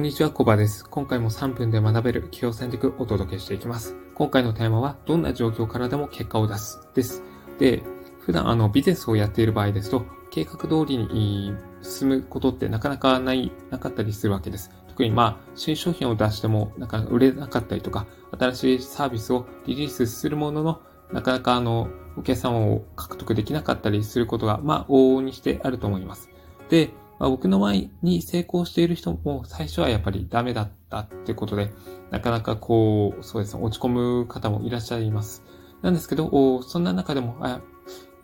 こんにちは、コバです。今回も3分で学べる企業戦略をお届けしていきます。今回のテーマは、どんな状況からでも結果を出すです。で、普段あのビジネスをやっている場合ですと、計画通りに進むことってなかなかない、なかったりするわけです。特にまあ、新商品を出してもなかなか売れなかったりとか、新しいサービスをリリースするものの、なかなかあの、お客様を獲得できなかったりすることが、まあ、往々にしてあると思います。で、まあ、僕の前に成功している人も最初はやっぱりダメだったってことで、なかなかこう、そうですね、落ち込む方もいらっしゃいます。なんですけど、そんな中でも、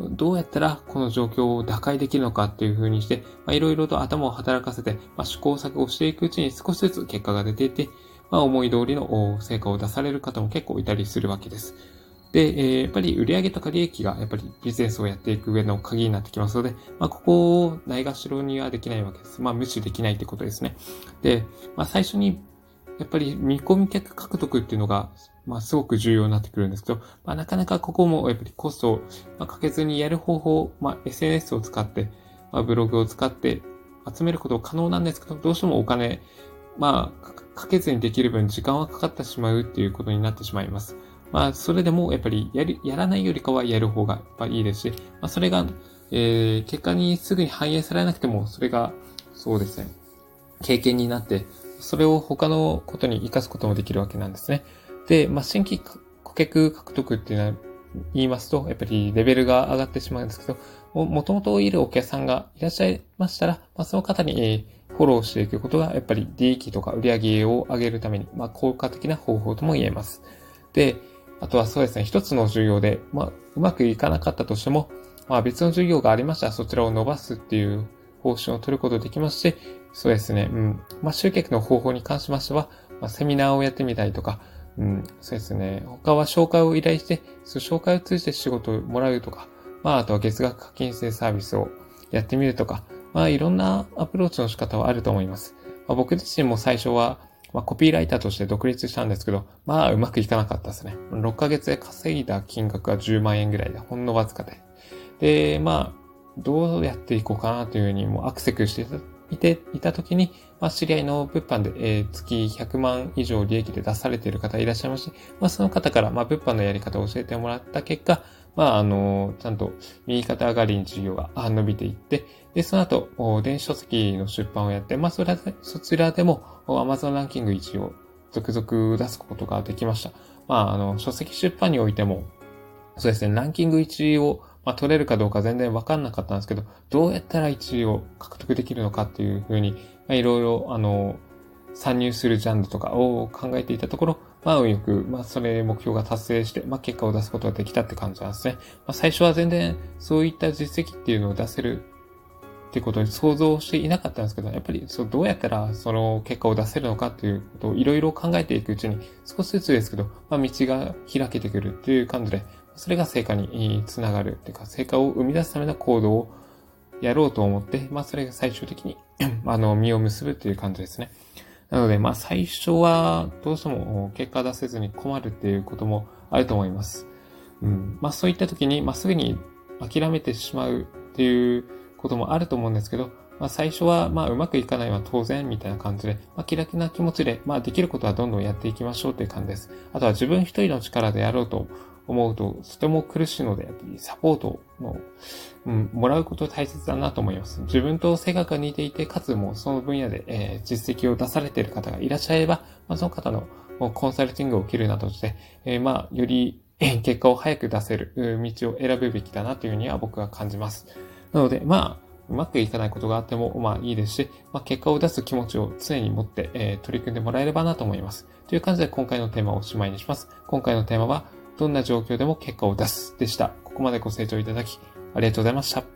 どうやったらこの状況を打開できるのかっていう風にして、いろいろと頭を働かせて、まあ、試行錯誤していくうちに少しずつ結果が出ていて、まあ、思い通りの成果を出される方も結構いたりするわけです。で、え、やっぱり売上とか利益がやっぱりビジネスをやっていく上の鍵になってきますので、まあ、ここをないがしろにはできないわけです。まあ、無視できないってことですね。で、まあ、最初に、やっぱり見込み客獲得っていうのが、まあ、すごく重要になってくるんですけど、まあ、なかなかここもやっぱりコストを、ま、かけずにやる方法、まあ、SNS を使って、まあ、ブログを使って集めること可能なんですけど、どうしてもお金、まあ、かけずにできる分時間はかかってしまうっていうことになってしまいます。まあ、それでもやっぱりやる、やらないよりかはやる方がやっぱいいですし、まあ、それが、えー、結果にすぐに反映されなくても、それが、そうですね、経験になって、それを他のことに活かすこともできるわけなんですね。で、まあ、新規顧客獲得っていうのは、言いますと、やっぱりレベルが上がってしまうんですけど、もともといるお客さんがいらっしゃいましたら、まあ、その方に、えー、フォローしていくことが、やっぱり利益とか売り上げを上げるために、まあ、効果的な方法とも言えます。で、あとはそうですね、一つの授業で、まあ、うまくいかなかったとしても、まあ別の授業がありましたらそちらを伸ばすっていう方針を取ることできますし、そうですね、うん。まあ集客の方法に関しましては、まあセミナーをやってみたりとか、うん、そうですね。他は紹介を依頼して、その紹介を通じて仕事をもらうとか、まああとは月額課金制サービスをやってみるとか、まあいろんなアプローチの仕方はあると思います。まあ、僕自身も最初は、まあ、コピーライターとして独立したんですけど、まあ、うまくいかなかったですね。6ヶ月で稼いだ金額は10万円ぐらいで、ほんのわずかで。で、まあ、どうやっていこうかなというふうにもうアクセクしていて、いた時に、まあ、知り合いの物販で、えー、月100万以上利益で出されている方いらっしゃいますし、まあ、その方から、まあ、物販のやり方を教えてもらった結果、まあ、あの、ちゃんと右肩上がりに事業が伸びていって、で、その後、電子書籍の出版をやって、まあ、それそちらでも Amazon ランキング1を続々出すことができました。まあ、あの、書籍出版においても、そうですね、ランキング1を、まあ、取れるかどうか全然わかんなかったんですけど、どうやったら1位を獲得できるのかっていうふうに、まあ、いろいろ、あの、参入するジャンルとかを考えていたところ、まあ、運よく、まあ、それ目標が達成して、まあ、結果を出すことができたって感じなんですね。まあ、最初は全然、そういった実績っていうのを出せるってことに想像していなかったんですけど、やっぱりそうどうやったらその結果を出せるのかっていうことをいろいろ考えていくうちに少しずつですけど、まあ、道が開けてくるっていう感じで、それが成果につながるっていうか、成果を生み出すための行動をやろうと思って、まあそれが最終的に あの、実を結ぶっていう感じですね。なので、まあ最初はどうしても結果出せずに困るっていうこともあると思います。うん。まあそういった時に、まあすぐに諦めてしまうっていうこともあると思うんですけど、まあ最初はまあうまくいかないは当然みたいな感じで、まあ気楽な気持ちで、まあできることはどんどんやっていきましょうという感じです。あとは自分一人の力でやろうと思うと、とても苦しいので、やっぱりサポートの、うん、もらうこと大切だなと思います。自分と性格が似ていて、かつもうその分野で、えー、実績を出されている方がいらっしゃれば、まあ、その方のコンサルティングを受けるなどして、えー、まあ、より結果を早く出せる道を選ぶべきだなというふうには僕は感じます。なので、まあ、うまくいかないことがあっても、まあいいですし、まあ結果を出す気持ちを常に持って、えー、取り組んでもらえればなと思います。という感じで今回のテーマをおしまいにします。今回のテーマは、どんな状況でも結果を出すでした。ここまでご清聴いただき、ありがとうございました。